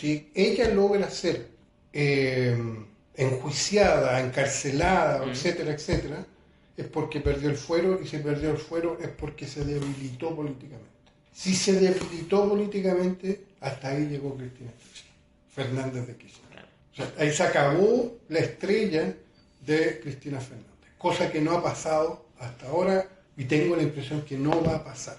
Si ella logra ser eh, enjuiciada, encarcelada, Mm. etcétera, etcétera, es porque perdió el fuero y si perdió el fuero es porque se debilitó políticamente. Si se debilitó políticamente, hasta ahí llegó Cristina Kirchner, Fernández de Kirchner. O sea, ahí se acabó la estrella de Cristina Fernández, cosa que no ha pasado hasta ahora y tengo la impresión que no va a pasar.